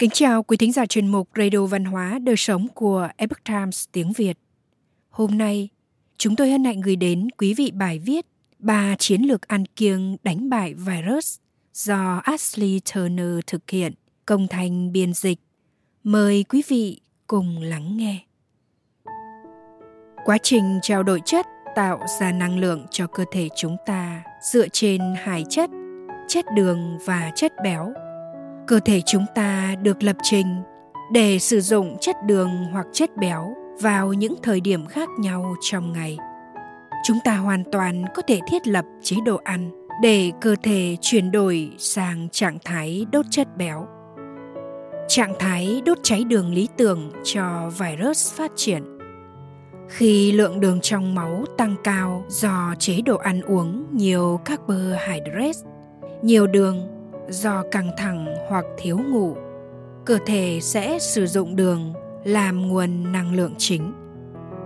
Kính chào quý thính giả chuyên mục Radio Văn hóa Đời Sống của Epoch Times tiếng Việt. Hôm nay, chúng tôi hân hạnh gửi đến quý vị bài viết Ba chiến lược ăn kiêng đánh bại virus do Ashley Turner thực hiện, công thành biên dịch. Mời quý vị cùng lắng nghe. Quá trình trao đổi chất tạo ra năng lượng cho cơ thể chúng ta dựa trên hai chất, chất đường và chất béo cơ thể chúng ta được lập trình để sử dụng chất đường hoặc chất béo vào những thời điểm khác nhau trong ngày. Chúng ta hoàn toàn có thể thiết lập chế độ ăn để cơ thể chuyển đổi sang trạng thái đốt chất béo. Trạng thái đốt cháy đường lý tưởng cho virus phát triển. Khi lượng đường trong máu tăng cao do chế độ ăn uống, nhiều carbohydrate nhiều đường do căng thẳng hoặc thiếu ngủ, cơ thể sẽ sử dụng đường làm nguồn năng lượng chính.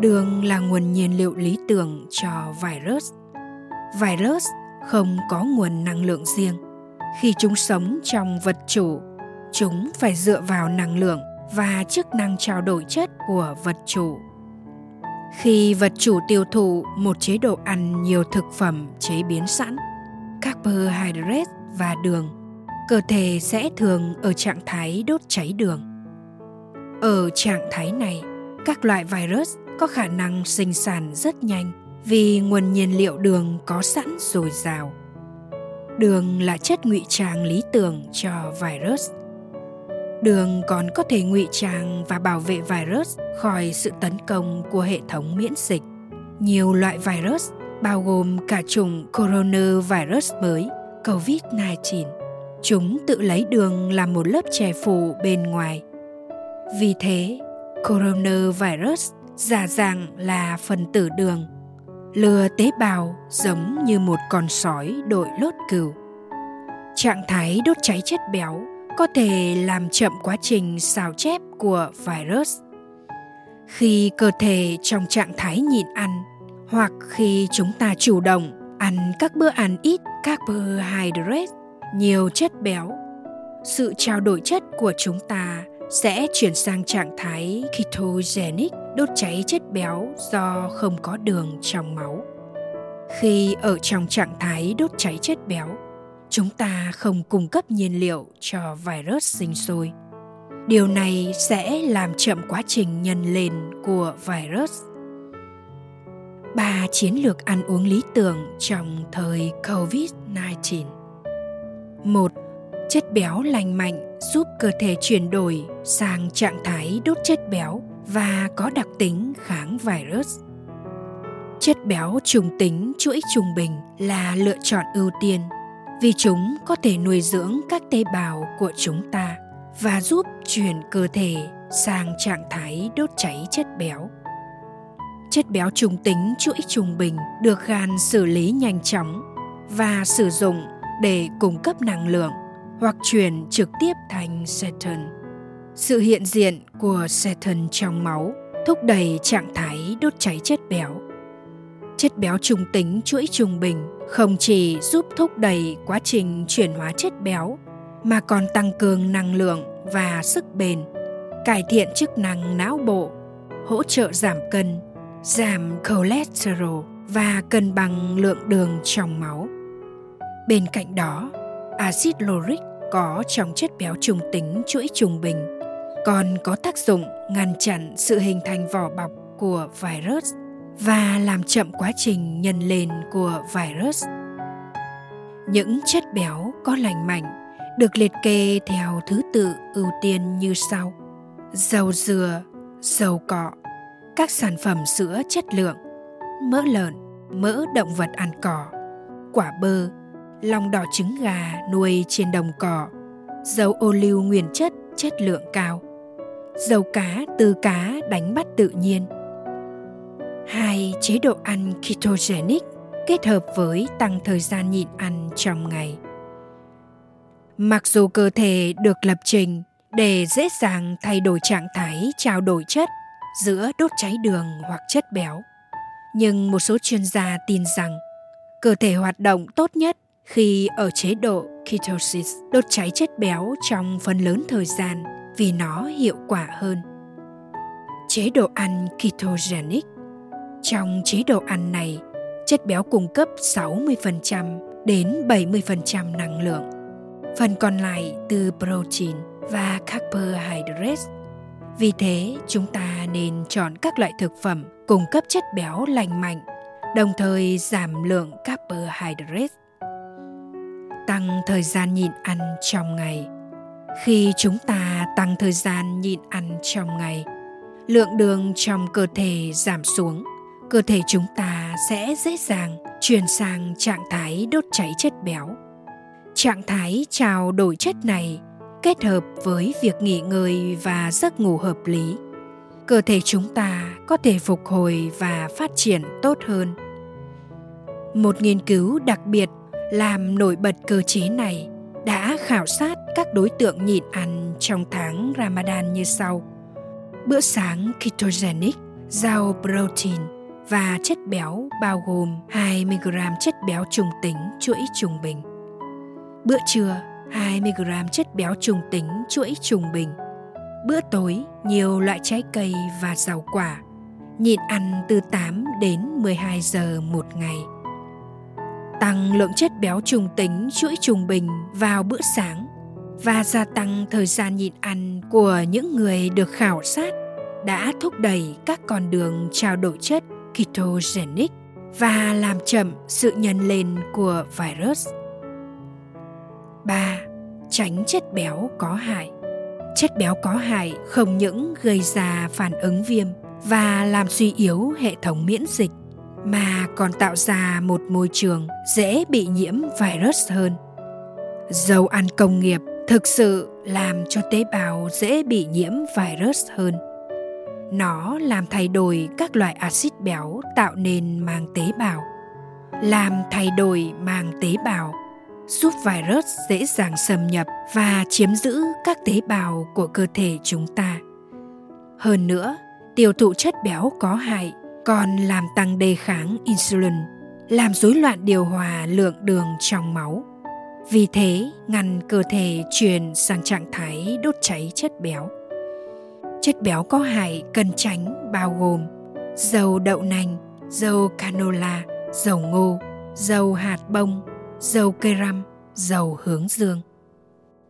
Đường là nguồn nhiên liệu lý tưởng cho virus. Virus không có nguồn năng lượng riêng. Khi chúng sống trong vật chủ, chúng phải dựa vào năng lượng và chức năng trao đổi chất của vật chủ. Khi vật chủ tiêu thụ một chế độ ăn nhiều thực phẩm chế biến sẵn, carbohydrate và đường cơ thể sẽ thường ở trạng thái đốt cháy đường. Ở trạng thái này, các loại virus có khả năng sinh sản rất nhanh vì nguồn nhiên liệu đường có sẵn dồi dào. Đường là chất ngụy trang lý tưởng cho virus. Đường còn có thể ngụy trang và bảo vệ virus khỏi sự tấn công của hệ thống miễn dịch. Nhiều loại virus bao gồm cả chủng coronavirus mới COVID-19 chúng tự lấy đường làm một lớp che phủ bên ngoài. Vì thế, coronavirus giả dạng là phần tử đường, lừa tế bào giống như một con sói đội lốt cừu. Trạng thái đốt cháy chất béo có thể làm chậm quá trình sao chép của virus. Khi cơ thể trong trạng thái nhịn ăn hoặc khi chúng ta chủ động ăn các bữa ăn ít carbohydrate nhiều chất béo. Sự trao đổi chất của chúng ta sẽ chuyển sang trạng thái ketogenic, đốt cháy chất béo do không có đường trong máu. Khi ở trong trạng thái đốt cháy chất béo, chúng ta không cung cấp nhiên liệu cho virus sinh sôi. Điều này sẽ làm chậm quá trình nhân lên của virus. Ba chiến lược ăn uống lý tưởng trong thời covid 19 một, Chất béo lành mạnh giúp cơ thể chuyển đổi sang trạng thái đốt chất béo và có đặc tính kháng virus. Chất béo trùng tính chuỗi trùng bình là lựa chọn ưu tiên vì chúng có thể nuôi dưỡng các tế bào của chúng ta và giúp chuyển cơ thể sang trạng thái đốt cháy chất béo. Chất béo trùng tính chuỗi trùng bình được gan xử lý nhanh chóng và sử dụng để cung cấp năng lượng hoặc chuyển trực tiếp thành Saturn. Sự hiện diện của Saturn trong máu thúc đẩy trạng thái đốt cháy chất béo. Chất béo trung tính chuỗi trung bình không chỉ giúp thúc đẩy quá trình chuyển hóa chất béo mà còn tăng cường năng lượng và sức bền, cải thiện chức năng não bộ, hỗ trợ giảm cân, giảm cholesterol và cân bằng lượng đường trong máu. Bên cạnh đó, axit lauric có trong chất béo trung tính chuỗi trùng bình còn có tác dụng ngăn chặn sự hình thành vỏ bọc của virus và làm chậm quá trình nhân lên của virus. Những chất béo có lành mạnh được liệt kê theo thứ tự ưu tiên như sau: dầu dừa, dầu cọ, các sản phẩm sữa chất lượng, mỡ lợn, mỡ động vật ăn cỏ, quả bơ, lòng đỏ trứng gà nuôi trên đồng cỏ, dầu ô liu nguyên chất chất lượng cao, dầu cá từ cá đánh bắt tự nhiên. Hai chế độ ăn ketogenic kết hợp với tăng thời gian nhịn ăn trong ngày. Mặc dù cơ thể được lập trình để dễ dàng thay đổi trạng thái trao đổi chất giữa đốt cháy đường hoặc chất béo, nhưng một số chuyên gia tin rằng cơ thể hoạt động tốt nhất khi ở chế độ ketosis đốt cháy chất béo trong phần lớn thời gian vì nó hiệu quả hơn. Chế độ ăn ketogenic Trong chế độ ăn này, chất béo cung cấp 60% đến 70% năng lượng. Phần còn lại từ protein và carbohydrates. Vì thế, chúng ta nên chọn các loại thực phẩm cung cấp chất béo lành mạnh, đồng thời giảm lượng carbohydrates. Tăng thời gian nhịn ăn trong ngày. Khi chúng ta tăng thời gian nhịn ăn trong ngày, lượng đường trong cơ thể giảm xuống, cơ thể chúng ta sẽ dễ dàng chuyển sang trạng thái đốt cháy chất béo. Trạng thái trao đổi chất này kết hợp với việc nghỉ ngơi và giấc ngủ hợp lý cơ thể chúng ta có thể phục hồi và phát triển tốt hơn một nghiên cứu đặc biệt làm nổi bật cơ chế này đã khảo sát các đối tượng nhịn ăn trong tháng Ramadan như sau. Bữa sáng ketogenic, giàu protein và chất béo bao gồm 20g chất béo trung tính chuỗi trung bình. Bữa trưa 20g chất béo trung tính chuỗi trung bình. Bữa tối nhiều loại trái cây và rau quả. Nhịn ăn từ 8 đến 12 giờ một ngày. Tăng lượng chất béo trùng tính, chuỗi trung bình vào bữa sáng và gia tăng thời gian nhịn ăn của những người được khảo sát đã thúc đẩy các con đường trao đổi chất ketogenic và làm chậm sự nhân lên của virus 3. Tránh chất béo có hại Chất béo có hại không những gây ra phản ứng viêm và làm suy yếu hệ thống miễn dịch mà còn tạo ra một môi trường dễ bị nhiễm virus hơn. Dầu ăn công nghiệp thực sự làm cho tế bào dễ bị nhiễm virus hơn. Nó làm thay đổi các loại axit béo tạo nên màng tế bào, làm thay đổi màng tế bào giúp virus dễ dàng xâm nhập và chiếm giữ các tế bào của cơ thể chúng ta. Hơn nữa, tiêu thụ chất béo có hại còn làm tăng đề kháng insulin, làm rối loạn điều hòa lượng đường trong máu. Vì thế, ngăn cơ thể chuyển sang trạng thái đốt cháy chất béo. Chất béo có hại cần tránh bao gồm dầu đậu nành, dầu canola, dầu ngô, dầu hạt bông, dầu cây răm, dầu hướng dương.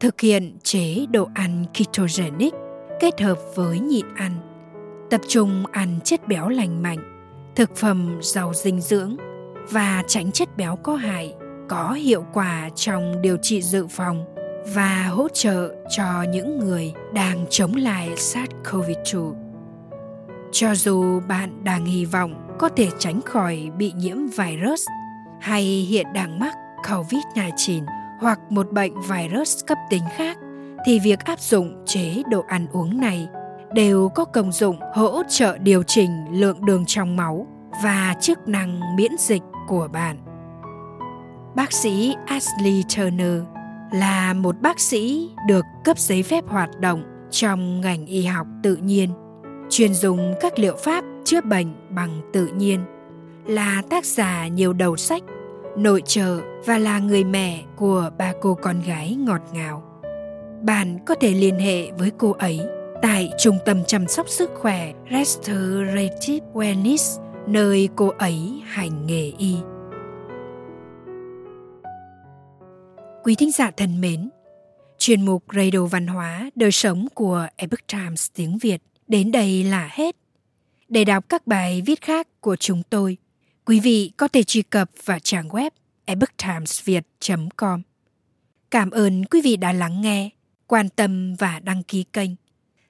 Thực hiện chế độ ăn ketogenic kết hợp với nhịn ăn, tập trung ăn chất béo lành mạnh, thực phẩm giàu dinh dưỡng và tránh chất béo có hại có hiệu quả trong điều trị dự phòng và hỗ trợ cho những người đang chống lại SARS-CoV-2. Cho dù bạn đang hy vọng có thể tránh khỏi bị nhiễm virus hay hiện đang mắc COVID-19 hoặc một bệnh virus cấp tính khác thì việc áp dụng chế độ ăn uống này đều có công dụng hỗ trợ điều chỉnh lượng đường trong máu và chức năng miễn dịch của bạn. Bác sĩ Ashley Turner là một bác sĩ được cấp giấy phép hoạt động trong ngành y học tự nhiên, chuyên dùng các liệu pháp chữa bệnh bằng tự nhiên, là tác giả nhiều đầu sách nội trợ và là người mẹ của ba cô con gái ngọt ngào. Bạn có thể liên hệ với cô ấy tại Trung tâm chăm sóc sức khỏe Restorative Wellness, nơi cô ấy hành nghề y. Quý thính giả thân mến, chuyên mục Radio Văn hóa Đời sống của Epoch Times tiếng Việt đến đây là hết. Để đọc các bài viết khác của chúng tôi – Quý vị có thể truy cập vào trang web epochtimesviet.com. Cảm ơn quý vị đã lắng nghe, quan tâm và đăng ký kênh.